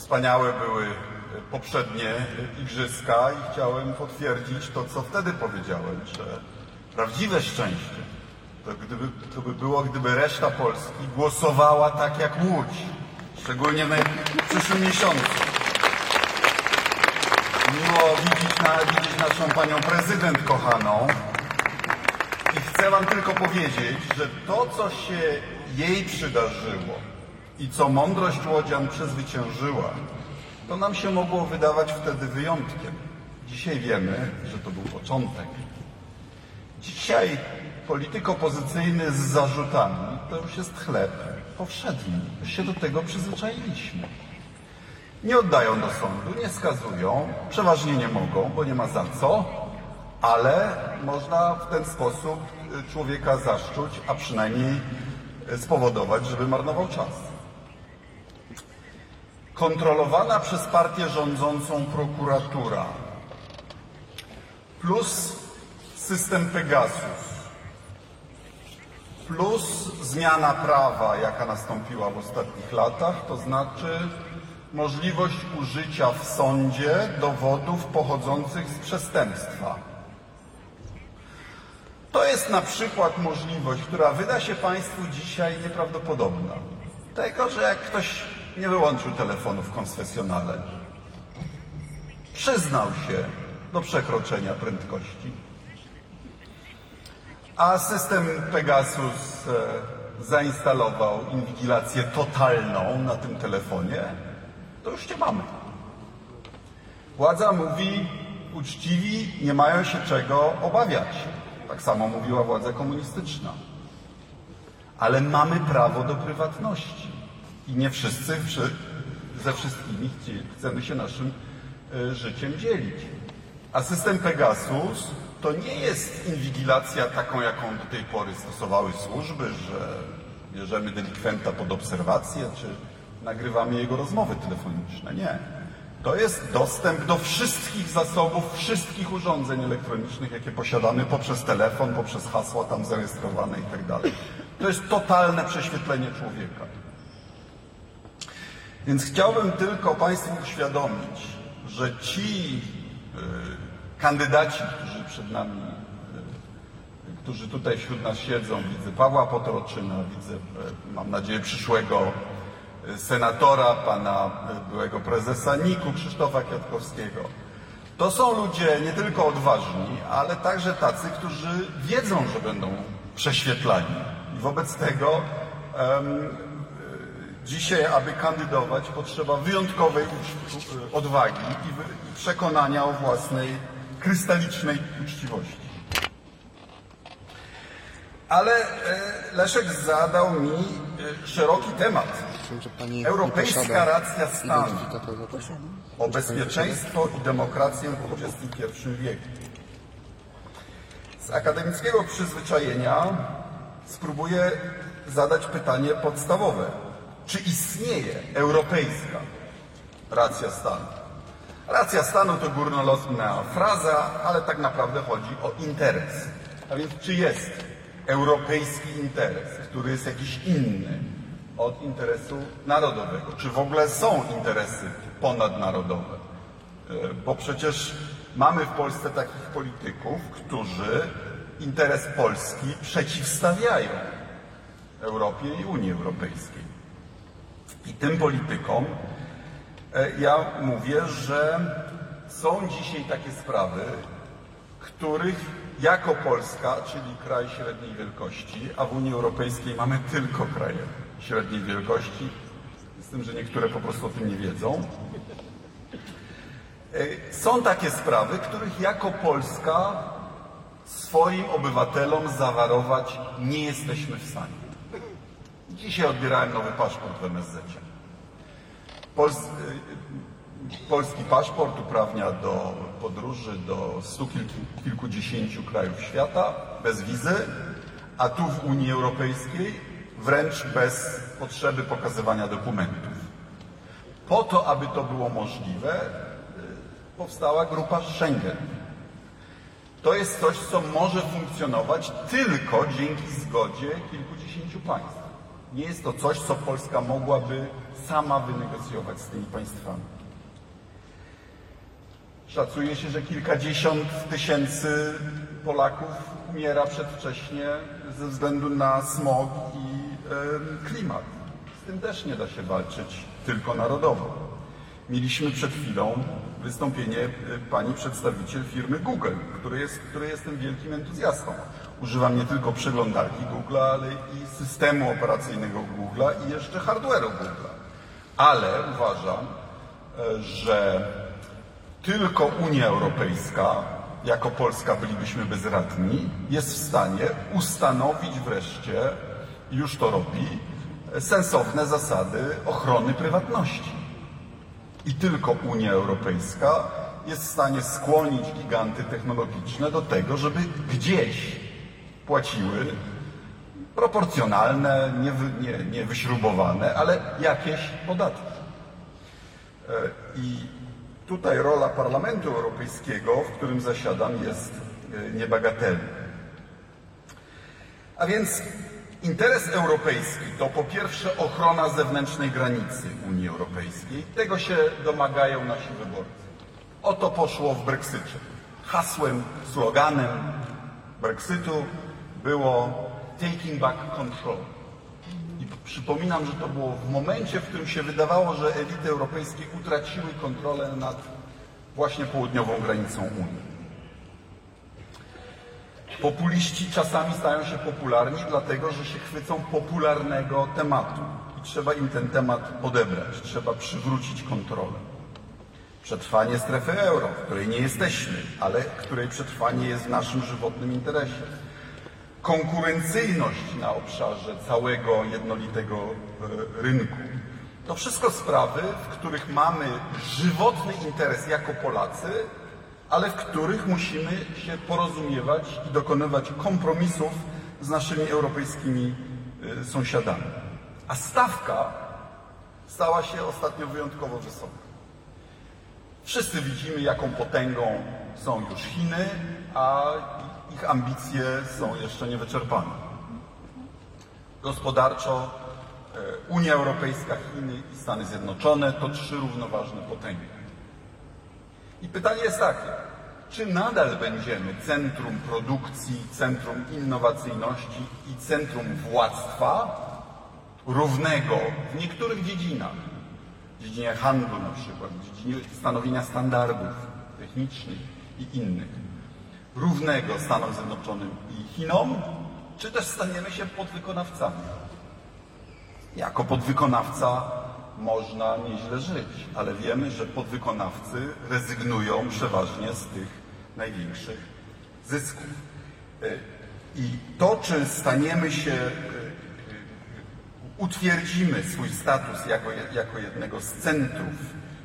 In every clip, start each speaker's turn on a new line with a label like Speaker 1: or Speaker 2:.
Speaker 1: Wspaniałe były poprzednie igrzyska i chciałem potwierdzić to, co wtedy powiedziałem, że prawdziwe szczęście to, gdyby, to by było, gdyby reszta Polski głosowała tak jak Łódź, szczególnie w przyszłym miesiącu. Miło widzieć, na, widzieć naszą panią prezydent kochaną. I chcę wam tylko powiedzieć, że to, co się jej przydarzyło i co mądrość Łodzian przezwyciężyła, to nam się mogło wydawać wtedy wyjątkiem. Dzisiaj wiemy, że to był początek. Dzisiaj polityk opozycyjny z zarzutami to już jest chleb powszedni. Już się do tego przyzwyczailiśmy. Nie oddają do sądu, nie skazują, przeważnie nie mogą, bo nie ma za co, ale można w ten sposób y, człowieka zaszczuć, a przynajmniej y, spowodować, żeby marnował czas. Kontrolowana przez partię rządzącą prokuratura plus system Pegasus plus zmiana prawa, jaka nastąpiła w ostatnich latach, to znaczy możliwość użycia w sądzie dowodów pochodzących z przestępstwa. To jest na przykład możliwość, która wyda się Państwu dzisiaj nieprawdopodobna. Tego, że jak ktoś nie wyłączył telefonu w konfesjonale, przyznał się do przekroczenia prędkości, a system Pegasus e, zainstalował inwigilację totalną na tym telefonie, to już cię mamy. Władza mówi, uczciwi nie mają się czego obawiać. Tak samo mówiła władza komunistyczna. Ale mamy prawo do prywatności. I nie wszyscy wszy- ze wszystkimi chcemy się naszym e, życiem dzielić. A system Pegasus to nie jest inwigilacja taką, jaką do tej pory stosowały służby, że bierzemy delikwenta pod obserwację, czy nagrywamy jego rozmowy telefoniczne. Nie. To jest dostęp do wszystkich zasobów, wszystkich urządzeń elektronicznych, jakie posiadamy poprzez telefon, poprzez hasła tam zarejestrowane i tak. To jest totalne prześwietlenie człowieka. Więc chciałbym tylko Państwu uświadomić, że ci y, kandydaci, którzy przed nami, y, którzy tutaj wśród nas siedzą, widzę Pawła Potroczyna, widzę, y, mam nadzieję, przyszłego senatora, pana byłego prezesa NIK-u, Krzysztofa Kwiatkowskiego. To są ludzie nie tylko odważni, ale także tacy, którzy wiedzą, że będą prześwietlani. I wobec tego Dzisiaj, aby kandydować, potrzeba wyjątkowej ucz- odwagi i przekonania o własnej krystalicznej uczciwości. Ale e, Leszek zadał mi e, szeroki temat. Europejska racja stanu o bezpieczeństwo i demokrację w XXI wieku. Z akademickiego przyzwyczajenia spróbuję zadać pytanie podstawowe. Czy istnieje europejska racja stanu? Racja stanu to górnolotna fraza, ale tak naprawdę chodzi o interes. A więc czy jest europejski interes, który jest jakiś inny od interesu narodowego? Czy w ogóle są interesy ponadnarodowe? E, Bo przecież mamy w Polsce takich polityków, którzy interes Polski przeciwstawiają Europie i Unii Europejskiej. I tym politykom e, ja mówię, że są dzisiaj takie sprawy, których jako Polska, czyli kraj średniej wielkości, a w Unii Europejskiej mamy tylko kraje średniej wielkości, z tym, że niektóre po prostu o tym nie wiedzą, E, są takie sprawy, których jako Polska swoim obywatelom zawarować nie jesteśmy w stanie. Dzisiaj odbierałem nowy paszport w MSZ. Y, polski paszport uprawnia do podróży do stu kilku, kilkudziesięciu krajów świata bez wizy, a tu w Unii Europejskiej wręcz bez potrzeby pokazywania dokumentów. Po to, aby to było możliwe, y, powstała grupa Schengen. To jest coś, co może funkcjonować tylko dzięki zgodzie kilkudziesięciu państw. Nie jest to coś, co Polska mogłaby sama wynegocjować z tymi państwami. Szacuje się, że kilkadziesiąt tysięcy Polaków umiera przedwcześnie ze względu na smog i klimat. Z tym też nie da się walczyć tylko narodowo. Mieliśmy przed chwilą wystąpienie e, pani przedstawiciel firmy Google, który jest, który jestem wielkim entuzjastą. Używam nie tylko przeglądarki Google, ale i systemu operacyjnego Google i jeszcze hardware'u Google. Ale uważam, e, że tylko Unia Europejska, jako Polska bylibyśmy bezradni, jest w stanie ustanowić wreszcie, już to robi, sensowne zasady ochrony prywatności. I tylko Unia Europejska jest w stanie skłonić giganty technologiczne do tego, żeby gdzieś płaciły proporcjonalne, niewy- nie, nie wyśrubowane, ale jakieś podatki. E, I tutaj rola Parlamentu Europejskiego, w którym zasiadam, jest e, niebagatelna. A więc interes europejski to po pierwsze ochrona zewnętrznej granicy Unii Europejskiej. Tego się domagają nasi wyborcy. O to poszło w Brexicie. Hasłem, sloganem Brexitu było Taking Back Control. I przypominam, że to było w momencie, w którym się wydawało, że elity europejskie utraciły kontrolę nad właśnie południową granicą Unii. Populiści czasami stają się popularni, dlatego że się chwycą popularnego tematu i trzeba im ten temat odebrać, trzeba przywrócić kontrolę. Przetrwanie strefy euro, w której nie jesteśmy, ale której przetrwanie jest w naszym żywotnym interesie. Konkurencyjność na obszarze całego jednolitego e, rynku. To wszystko sprawy, w których mamy żywotny interes jako Polacy, ale w których musimy się porozumiewać i dokonywać kompromisów z naszymi europejskimi y, sąsiadami. A stawka stała się ostatnio wyjątkowo wysoka. Wszyscy widzimy, jaką potęgą są już Chiny, a ich ambicje są jeszcze niewyczerpane. Gospodarczo e, Unia Europejska, Chiny i Stany Zjednoczone to trzy równoważne potęgi. I pytanie jest takie, czy nadal będziemy centrum produkcji, centrum innowacyjności i centrum władztwa równego w niektórych dziedzinach, w dziedzinie handlu na przykład, w dziedzinie stanowienia standardów technicznych i innych, równego Stanom Zjednoczonym i Chinom, czy też staniemy się podwykonawcami? Jako podwykonawca można nieźle żyć, ale wiemy, że podwykonawcy rezygnują przeważnie z tych największych zysków. Y, I to, czy staniemy się, y, y, utwierdzimy swój status jako, jako jednego z centrów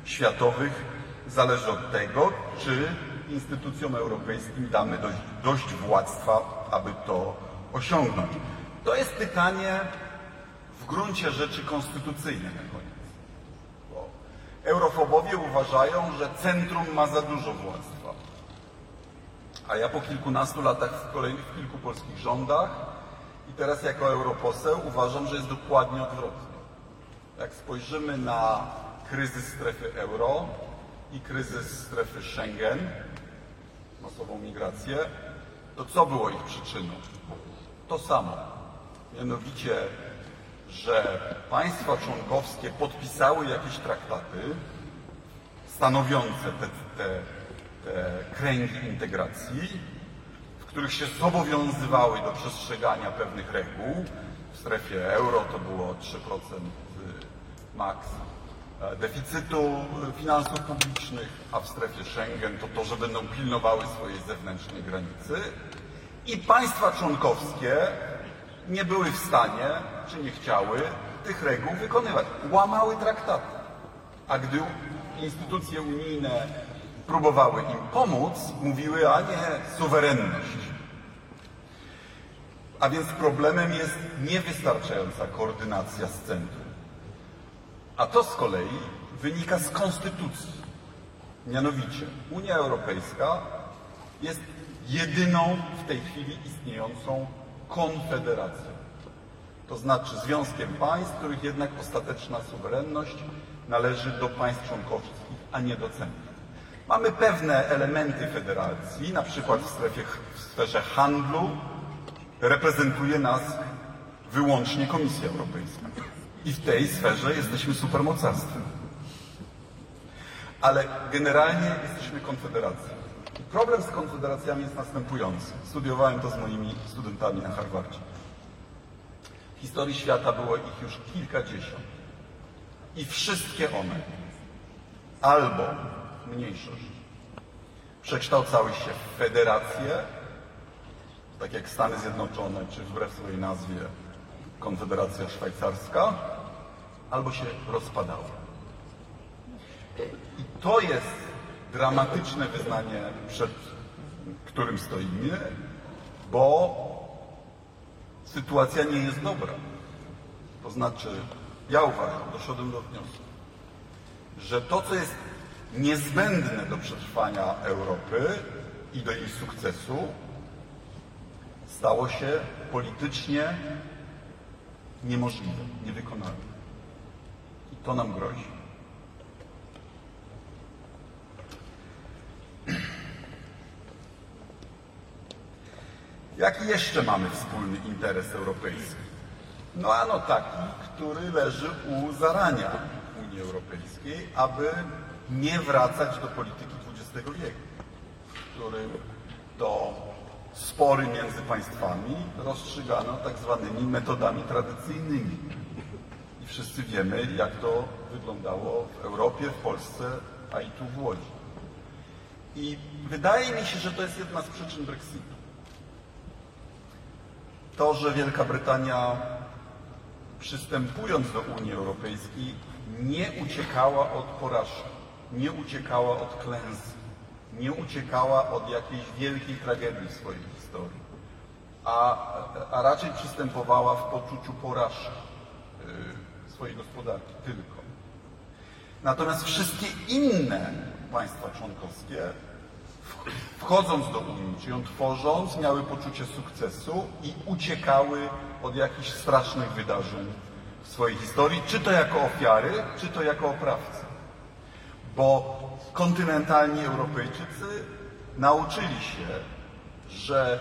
Speaker 1: światowych, zależy od tego, czy instytucjom europejskim damy dość, dość władztwa, aby to osiągnąć. To jest pytanie w gruncie rzeczy konstytucyjne na koniec. Bo eurofobowie uważają, że centrum ma za dużo władztwa. A ja po kilkunastu latach w kolejnych kilku polskich rządach i teraz jako europoseł uważam, że jest dokładnie odwrotnie. Jak spojrzymy na kryzys strefy euro i kryzys strefy Schengen, masową migrację, to co było ich przyczyną? To samo. Mianowicie, że państwa członkowskie podpisały jakieś traktaty stanowiące te, te, te kręgi integracji, w których się zobowiązywały do przestrzegania pewnych reguł. W strefie euro to było 3% maks e, deficytu finansów publicznych, a w strefie Schengen to to, że będą pilnowały swojej zewnętrznej granicy. I państwa członkowskie nie były w stanie, czy nie chciały tych reguł wykonywać. Łamały traktaty. A gdy instytucje unijne próbowały im pomóc, mówiły, a nie, suwerenność. A więc problemem jest niewystarczająca koordynacja z centrum. A to z kolei wynika z konstytucji. Mianowicie Unia Europejska jest jedyną w tej chwili istniejącą konfederacją. to znaczy związkiem państw, których jednak ostateczna suwerenność należy do państw członkowskich, a nie do centrum. Mamy pewne elementy federacji, na przykład w, strefie, w sferze handlu reprezentuje nas wyłącznie Komisja Europejska. I w tej sferze jesteśmy supermocarstwem. Ale generalnie jesteśmy konfederacją. Problem z konfederacjami jest następujący. Studiowałem to z moimi studentami na Harvardzie. W historii świata było ich już kilkadziesiąt. I wszystkie one albo mniejszość przekształcały się w federacje, tak jak Stany Zjednoczone, czy wbrew swojej nazwie Konfederacja Szwajcarska, albo się rozpadały. I to jest dramatyczne wyznanie, przed którym stoimy, bo sytuacja nie jest dobra. To znaczy, ja uważam, doszedłem do wniosku, że to, co jest niezbędne do przetrwania Europy i do jej sukcesu, stało się politycznie niemożliwe, niewykonalne. I to nam grozi. Jaki jeszcze mamy wspólny interes europejski? No ano taki, który leży u zarania Unii Europejskiej, aby nie wracać do polityki XX wieku, w którym to spory między państwami rozstrzygano tak zwanymi metodami tradycyjnymi. I wszyscy wiemy, jak to wyglądało w Europie, w Polsce, a i tu w Łodzi. I wydaje mi się, że to jest jedna z przyczyn Brexitu. To, że Wielka Brytania przystępując do Unii Europejskiej nie uciekała od porażki, nie uciekała od klęski, nie uciekała od jakiejś wielkiej tragedii w swojej historii, a, a raczej przystępowała w poczuciu porażki yy, swojej gospodarki tylko. Natomiast wszystkie inne państwa członkowskie, wchodząc do Unii, czy ją tworząc, miały poczucie sukcesu i uciekały od jakichś strasznych wydarzeń w swojej historii, czy to jako ofiary, czy to jako oprawcy. Bo kontynentalni Europejczycy nauczyli się, że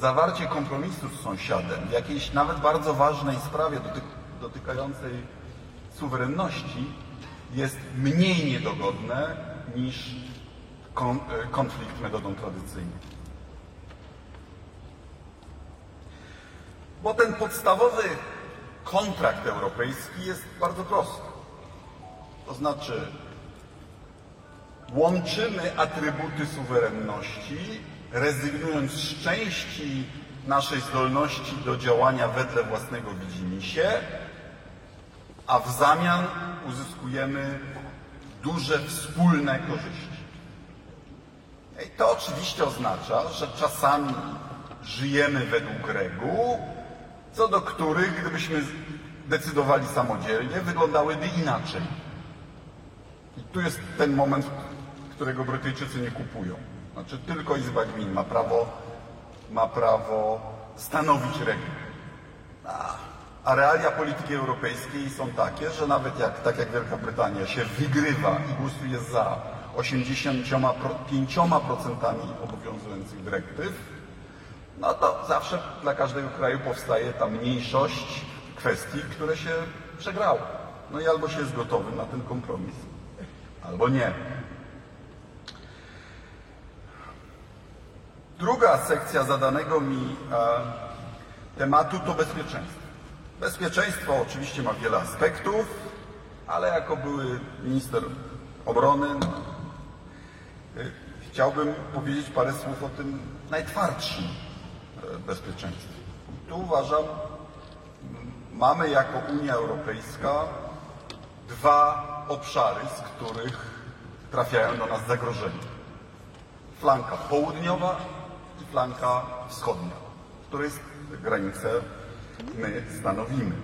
Speaker 1: zawarcie kompromisu z sąsiadem w jakiejś nawet bardzo ważnej sprawie dotykającej suwerenności jest mniej niedogodne niż konflikt metodą tradycyjną. Bo ten podstawowy kontrakt europejski jest bardzo prosty. To znaczy łączymy atrybuty suwerenności, rezygnując z części naszej zdolności do działania wedle własnego widzimisię, a w zamian uzyskujemy duże wspólne korzyści. I to oczywiście oznacza, że czasami żyjemy według reguł, co do których, gdybyśmy decydowali samodzielnie, wyglądałyby inaczej. I tu jest ten moment, którego Brytyjczycy nie kupują. Znaczy tylko Izba Gmin ma prawo, ma prawo stanowić reguły. A, realia polityki europejskiej są takie, że nawet jak, tak jak Wielka Brytania się wygrywa i głosuje za 85% obowiązujących dyrektyw, no to zawsze dla każdego kraju powstaje ta mniejszość kwestii, które się przegrały. No i albo się jest gotowy na ten kompromis, albo nie. Druga sekcja zadanego mi e, tematu to bezpieczeństwo. Bezpieczeństwo oczywiście ma wiele aspektów, ale jako były minister obrony, no, chciałbym powiedzieć parę słów o tym najtwardszym e, bezpieczeństwie. Tu uważam, mamy jako Unia Europejska dwa obszary, z których trafiają do nas zagrożenia. Flanka południowa i flanka wschodnia, której granicę my stanowimy.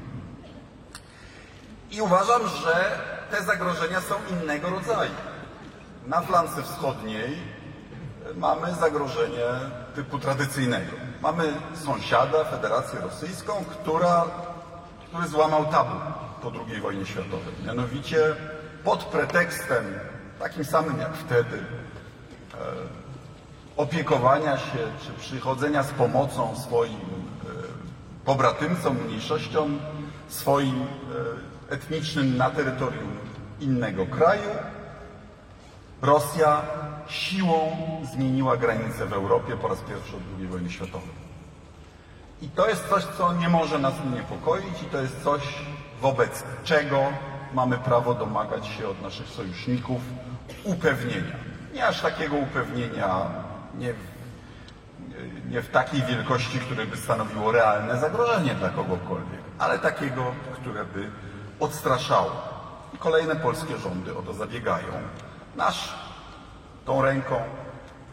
Speaker 1: I uważam, że te zagrożenia są innego rodzaju. Na flance wschodniej e, mamy zagrożenie typu tradycyjnego. Mamy sąsiada, Federację Rosyjską, która, który złamał tabu po II wojnie światowej. Mianowicie pod pretekstem takim samym jak wtedy e, opiekowania się czy przychodzenia z pomocą swoim e, pobratymcom, mniejszościom, swoim etnicznym na terytorium innego kraju, Rosja siłą zmieniła granice w Europie po raz pierwszy od II wojny światowej. I to jest coś, co nie może nas niepokoić i to jest coś, wobec czego mamy prawo domagać się od naszych sojuszników upewnienia. Nie aż takiego upewnienia, nie w, nie w takiej wielkości, które by stanowiło realne zagrożenie dla kogokolwiek, ale takiego, które by odstraszało. I kolejne polskie rządy o to zabiegają. Nasz tą ręką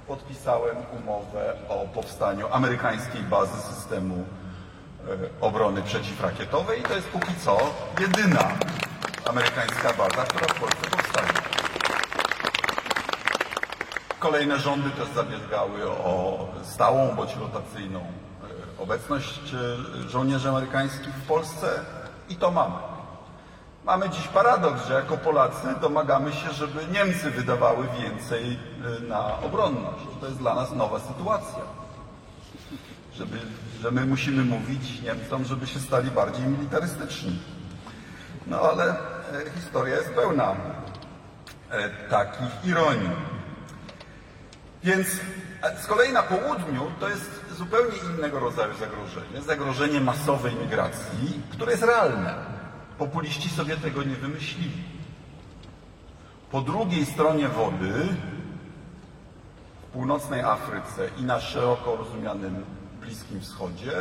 Speaker 1: podpisałem umowę o powstaniu amerykańskiej bazy systemu e, obrony przeciwrakietowej i to jest póki co jedyna amerykańska baza, która w Polsce powstaje. Kolejne rządy też zabiegały o stałą bądź rotacyjną e, obecność e, żołnierzy amerykańskich w Polsce i to mamy. Mamy dziś paradoks, że jako Polacy domagamy się, żeby Niemcy wydawały więcej y, na obronność. To jest dla nas nowa sytuacja. Żeby, że my musimy mówić Niemcom, żeby się stali bardziej militarystyczni. No ale e, historia jest pełna e, takich ironii. Więc z kolei na południu to jest zupełnie innego rodzaju zagrożenie. Zagrożenie masowej migracji, które jest realne. Populiści sobie tego nie wymyślili. Po drugiej stronie wody, w północnej Afryce i na szeroko rozumianym Bliskim Wschodzie,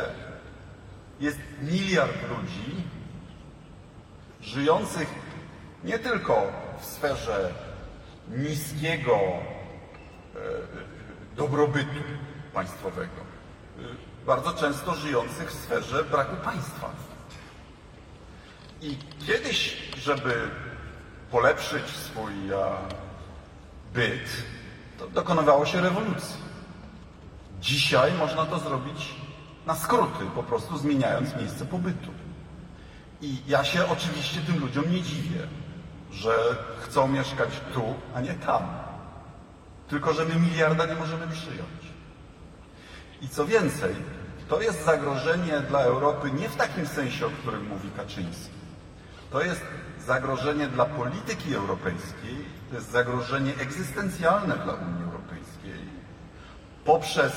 Speaker 1: jest miliard ludzi żyjących nie tylko w sferze niskiego e, dobrobytu państwowego, bardzo często żyjących w sferze braku państwa. I kiedyś, żeby polepszyć swój byt, to dokonywało się rewolucji. Dzisiaj można to zrobić na skróty, po prostu zmieniając miejsce pobytu. I ja się oczywiście tym ludziom nie dziwię, że chcą mieszkać tu, a nie tam. Tylko, że my miliarda nie możemy przyjąć. I co więcej, to jest zagrożenie dla Europy nie w takim sensie, o którym mówi Kaczyński. To jest zagrożenie dla polityki europejskiej, to jest zagrożenie egzystencjalne dla Unii Europejskiej poprzez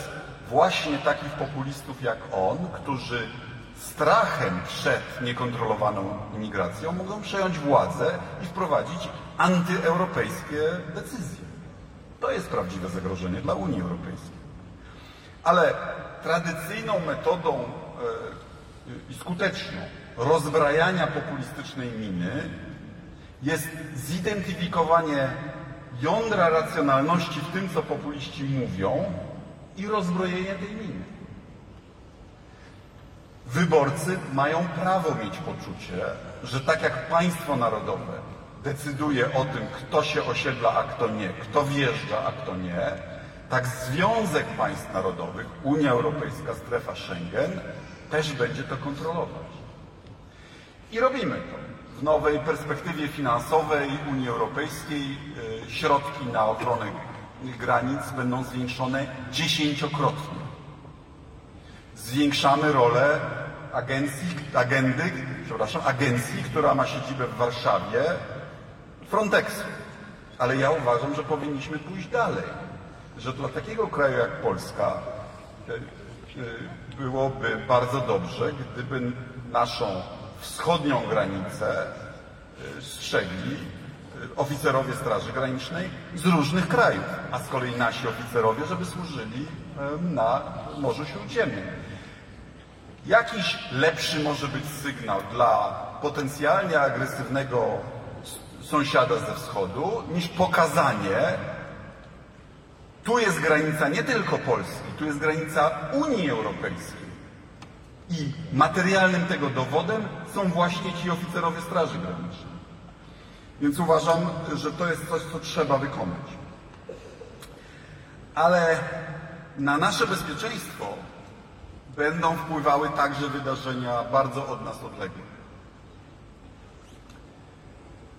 Speaker 1: właśnie takich populistów jak on, którzy strachem przed niekontrolowaną imigracją mogą przejąć władzę i wprowadzić antyeuropejskie decyzje. To jest prawdziwe zagrożenie dla Unii Europejskiej. Ale tradycyjną metodą e, i skuteczną rozbrajania populistycznej miny jest zidentyfikowanie jądra racjonalności w tym, co populiści mówią i rozbrojenie tej miny. Wyborcy mają prawo mieć poczucie, że tak jak państwo narodowe decyduje o tym, kto się osiedla, a kto nie, kto wjeżdża, a kto nie, tak Związek Państw Narodowych, Unia Europejska, strefa Schengen też będzie to kontrolować. I robimy to. W nowej perspektywie finansowej Unii Europejskiej e, środki na ochronę granic będą zwiększone dziesięciokrotnie. Zwiększamy rolę agencji, agendy, przepraszam, agencji, która ma siedzibę w Warszawie, Frontexu. Ale ja uważam, że powinniśmy pójść dalej. Że dla takiego kraju jak Polska e, e, byłoby bardzo dobrze, gdyby naszą wschodnią granicę y, strzegli y, oficerowie Straży Granicznej z różnych krajów, a z kolei nasi oficerowie, żeby służyli na Morzu Śródziemnym. Jakiś lepszy może być sygnał dla potencjalnie agresywnego sąsiada ze wschodu niż pokazanie, tu jest granica nie tylko Polski, tu jest granica Unii Europejskiej. I materialnym tego dowodem są właśnie ci oficerowie Straży Granicznej. Więc uważam, że to jest coś, co trzeba wykonać. Ale na nasze bezpieczeństwo będą wpływały także wydarzenia bardzo od nas odległe.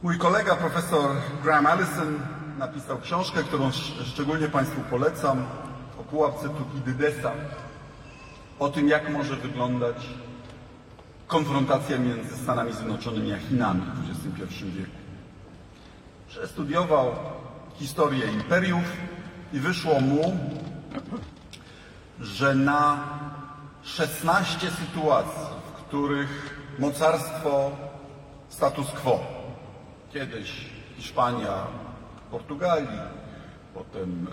Speaker 1: Mój kolega profesor Graham Allison napisał książkę, którą sz- szczególnie Państwu polecam, o pułapce Tukidydesa, o tym, jak może wyglądać konfrontacja między Stanami Zjednoczonymi a Chinami w XXI wieku. Przestudiował historię imperiów i wyszło mu, że na 16 sytuacji, w których mocarstwo status quo, kiedyś Hiszpania, Portugalii, potem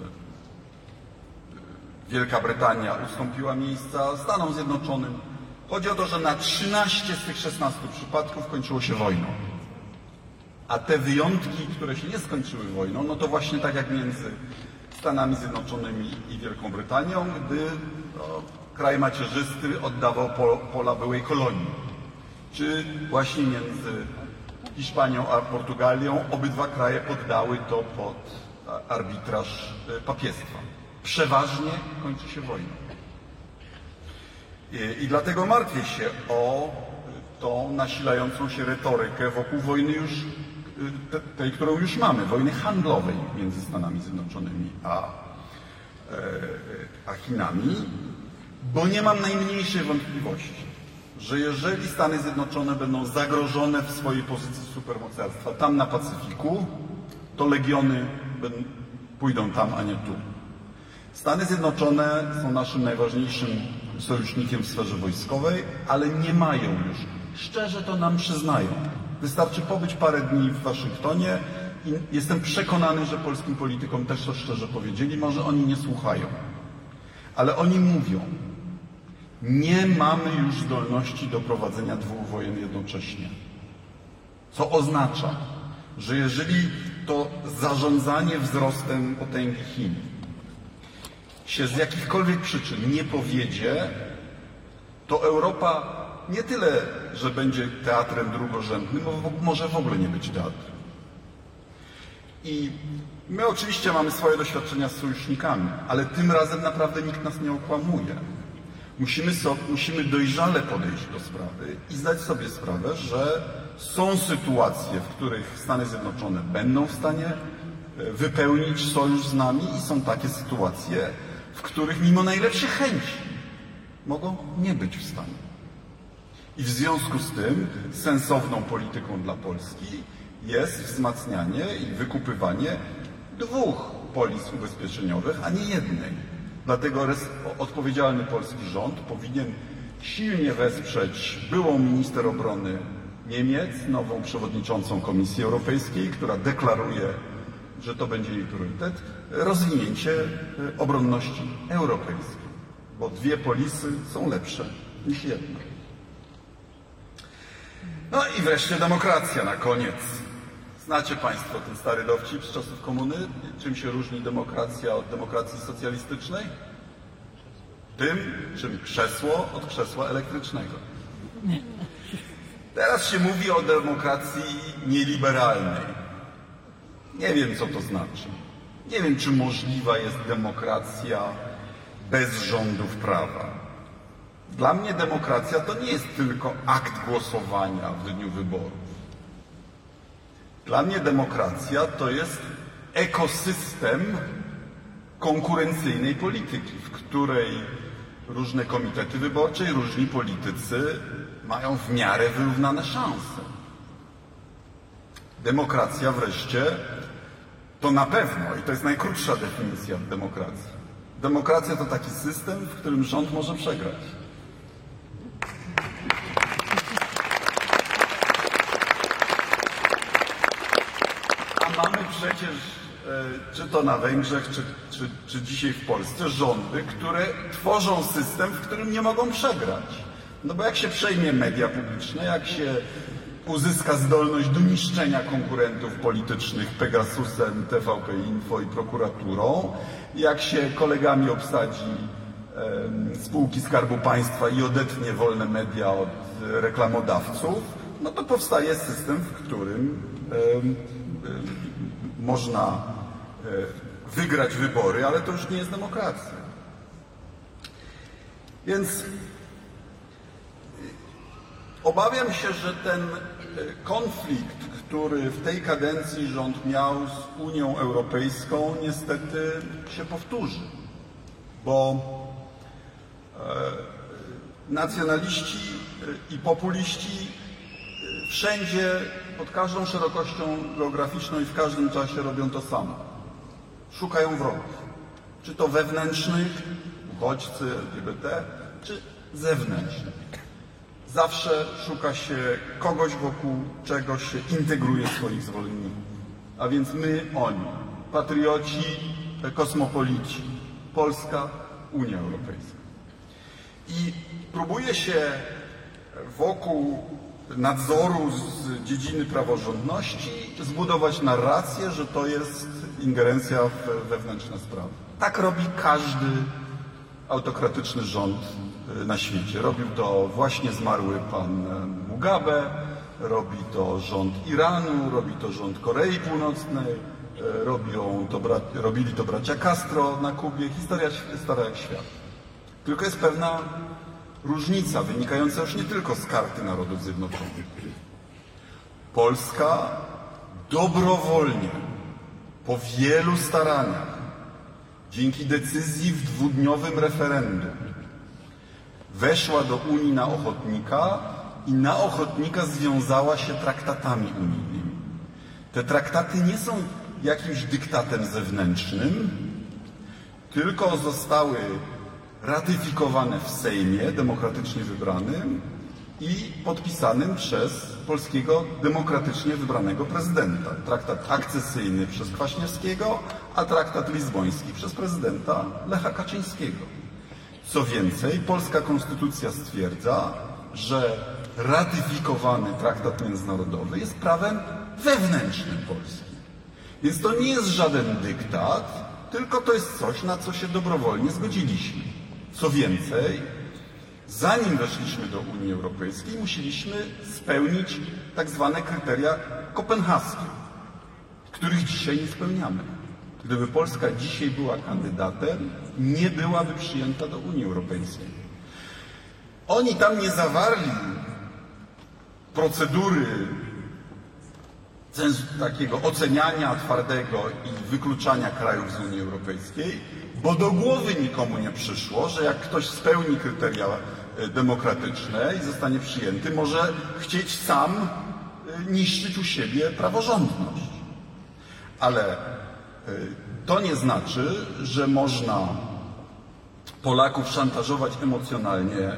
Speaker 1: Wielka Brytania ustąpiła miejsca Stanom Zjednoczonym. Chodzi o to, że na 13 z tych 16 przypadków kończyło się wojną. A te wyjątki, które się nie skończyły wojną, no to właśnie tak jak między Stanami Zjednoczonymi i Wielką Brytanią, gdy no, kraj macierzysty oddawał po, pola byłej kolonii. Czy właśnie między Hiszpanią a Portugalią obydwa kraje poddały to pod arbitraż e, papiestwa. Przeważnie kończy się wojną. I, I dlatego martwię się o tą nasilającą się retorykę wokół wojny już, te, tej, którą już mamy, wojny handlowej między Stanami Zjednoczonymi a, e, a Chinami, bo nie mam najmniejszej wątpliwości, że jeżeli Stany Zjednoczone będą zagrożone w swojej pozycji supermocarstwa tam na Pacyfiku, to legiony pójdą tam, a nie tu. Stany Zjednoczone są naszym najważniejszym sojusznikiem w sferze wojskowej, ale nie mają już. Szczerze to nam przyznają. Wystarczy pobyć parę dni w Waszyngtonie i jestem przekonany, że polskim politykom też to szczerze powiedzieli. Może oni nie słuchają, ale oni mówią, nie mamy już zdolności do prowadzenia dwóch wojen jednocześnie. Co oznacza, że jeżeli to zarządzanie wzrostem potęgi Chin się z jakichkolwiek przyczyn nie powiedzie, to Europa nie tyle, że będzie teatrem drugorzędnym, bo może w ogóle nie być teatrem. I my oczywiście mamy swoje doświadczenia z sojusznikami, ale tym razem naprawdę nikt nas nie okłamuje. Musimy, so, musimy dojrzale podejść do sprawy i zdać sobie sprawę, że są sytuacje, w których Stany Zjednoczone będą w stanie e, wypełnić sojusz z nami i są takie sytuacje, w których mimo najlepszych chęci mogą nie być w stanie. I w związku z tym sensowną polityką dla Polski jest wzmacnianie i wykupywanie dwóch polis ubezpieczeniowych, a nie jednej. Dlatego odpowiedzialny polski rząd powinien silnie wesprzeć byłą minister obrony Niemiec, nową przewodniczącą Komisji Europejskiej, która deklaruje, że to będzie jej priorytet, rozwinięcie y, obronności europejskiej, bo dwie polisy są lepsze niż jedna. No i wreszcie demokracja na koniec. Znacie Państwo ten stary dowcip z czasów komuny? Czym się różni demokracja od demokracji socjalistycznej? Tym, czym krzesło od krzesła elektrycznego. Teraz się mówi o demokracji nieliberalnej. Nie wiem, co to znaczy. Nie wiem, czy możliwa jest demokracja bez rządów prawa. Dla mnie demokracja to nie jest tylko akt głosowania w dniu wyborów. Dla mnie demokracja to jest ekosystem konkurencyjnej polityki, w której różne komitety wyborcze i różni politycy mają w miarę wyrównane szanse. Demokracja wreszcie to na pewno, i to jest najkrótsza definicja demokracji. Demokracja to taki system, w którym rząd może przegrać. A mamy przecież, e, czy to na Węgrzech, czy, czy, czy dzisiaj w Polsce, rządy, które tworzą system, w którym nie mogą przegrać. No bo jak się przejmie media publiczne, jak się uzyska zdolność do niszczenia konkurentów politycznych Pegasusem, TVP Info i prokuraturą, jak się kolegami obsadzi spółki Skarbu Państwa i odetnie wolne media od reklamodawców, no to powstaje system, w którym można e, wygrać wybory, ale to już nie jest demokracja. Więc obawiam się, że ten y, konflikt, który w tej kadencji rząd miał z Unią Europejską, niestety się powtórzy, bo e, nacjonaliści y, i populiści wszędzie, pod każdą szerokością geograficzną i w każdym czasie robią to samo. Szukają wrogów. Czy to wewnętrznych, uchodźcy, LGBT, czy zewnętrznych. Zawsze szuka się kogoś wokół czego się integruje swoich zwolenników. A więc my, oni, patrioci, kosmopolici, Polska, Unia Europejska. I próbuje się wokół nadzoru z dziedziny praworządności zbudować narrację, że to jest ingerencja w wewnętrzne sprawy. Tak robi każdy autokratyczny rząd na świecie. Robił to właśnie zmarły pan Mugabe, robi to rząd Iranu, robi to rząd Korei Północnej, e, robią to robili to bracia Castro na Kubie. Historia stara jak świat. Tylko jest pewna różnica wynikająca już nie tylko z karty Narodów Zjednoczonych. Polska dobrowolnie, po wielu staraniach, dzięki decyzji w dwudniowym referendum, weszła do Unii na ochotnika i na ochotnika związała się traktatami unijnymi. Te traktaty nie są jakimś dyktatem zewnętrznym, tylko zostały ratyfikowane w Sejmie demokratycznie wybranym i podpisanym przez polskiego demokratycznie wybranego prezydenta. Traktat akcesyjny przez Kwaśniewskiego, a traktat lizboński przez prezydenta Lecha Kaczyńskiego. Co więcej, polska konstytucja stwierdza, że ratyfikowany traktat międzynarodowy jest prawem wewnętrznym Polski. Więc to nie jest żaden dyktat, tylko to jest coś, na co się dobrowolnie zgodziliśmy. Co więcej, zanim weszliśmy do Unii Europejskiej, musieliśmy spełnić tak zwane kryteria kopenhaskie, których dzisiaj nie spełniamy. Gdyby Polska dzisiaj była kandydatem, nie byłaby przyjęta do Unii Europejskiej. Oni tam nie zawarli procedury takiego oceniania twardego i wykluczania krajów z Unii Europejskiej, bo do głowy nikomu nie przyszło, że jak ktoś spełni kryteria e, demokratyczne i zostanie przyjęty, może chcieć sam e, niszczyć u siebie praworządność. Ale to nie znaczy, że można Polaków szantażować emocjonalnie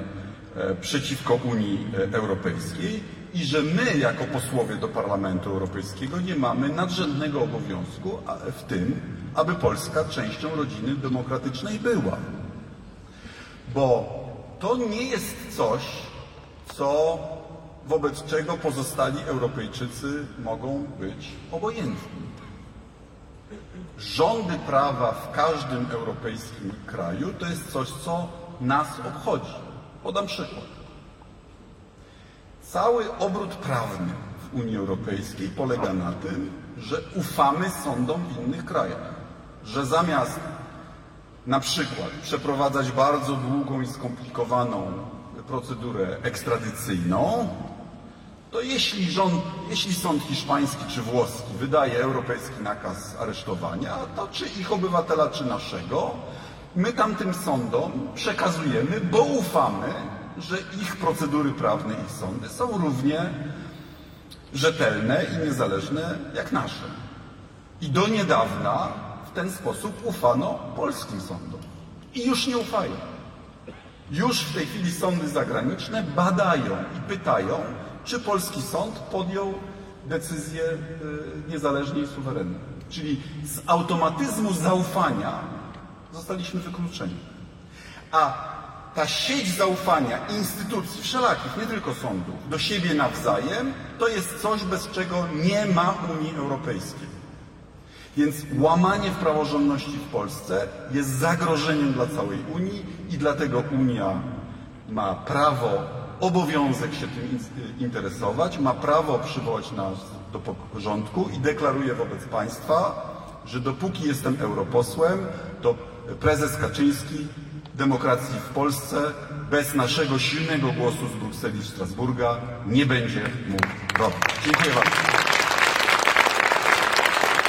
Speaker 1: przeciwko Unii Europejskiej i że my, jako posłowie do Parlamentu Europejskiego, nie mamy nadrzędnego obowiązku w tym, aby Polska częścią rodziny demokratycznej była. Bo to nie jest coś, co wobec czego pozostali Europejczycy mogą być obojętni. Rządy prawa w każdym europejskim kraju to jest coś, co nas obchodzi. Podam przykład. Cały obrót prawny w Unii Europejskiej polega na tym, że ufamy sądom w innych krajach. Że zamiast na przykład przeprowadzać bardzo długą i skomplikowaną procedurę ekstradycyjną, to jeśli, rząd, jeśli sąd hiszpański czy włoski wydaje europejski nakaz aresztowania, to czy ich obywatela, czy naszego, my tamtym sądom przekazujemy, bo ufamy, że ich procedury prawne, ich sądy są równie rzetelne i niezależne jak nasze. I do niedawna w ten sposób ufano polskim sądom. I już nie ufają. Już w tej chwili sądy zagraniczne badają i pytają, czy polski sąd podjął decyzję y, niezależnie i suwerennie. Czyli z automatyzmu zaufania zostaliśmy wykluczeni. A ta sieć zaufania instytucji wszelakich, nie tylko sądów, do siebie nawzajem, to jest coś, bez czego nie ma Unii Europejskiej. Więc łamanie w praworządności w Polsce jest zagrożeniem dla całej Unii i dlatego Unia ma prawo, obowiązek się tym interesować, ma prawo przywołać nas do porządku i deklaruje wobec państwa, że dopóki jestem europosłem, to prezes Kaczyński demokracji w Polsce bez naszego silnego głosu z Brukseli i Strasburga nie będzie mógł robić. Dziękuję bardzo.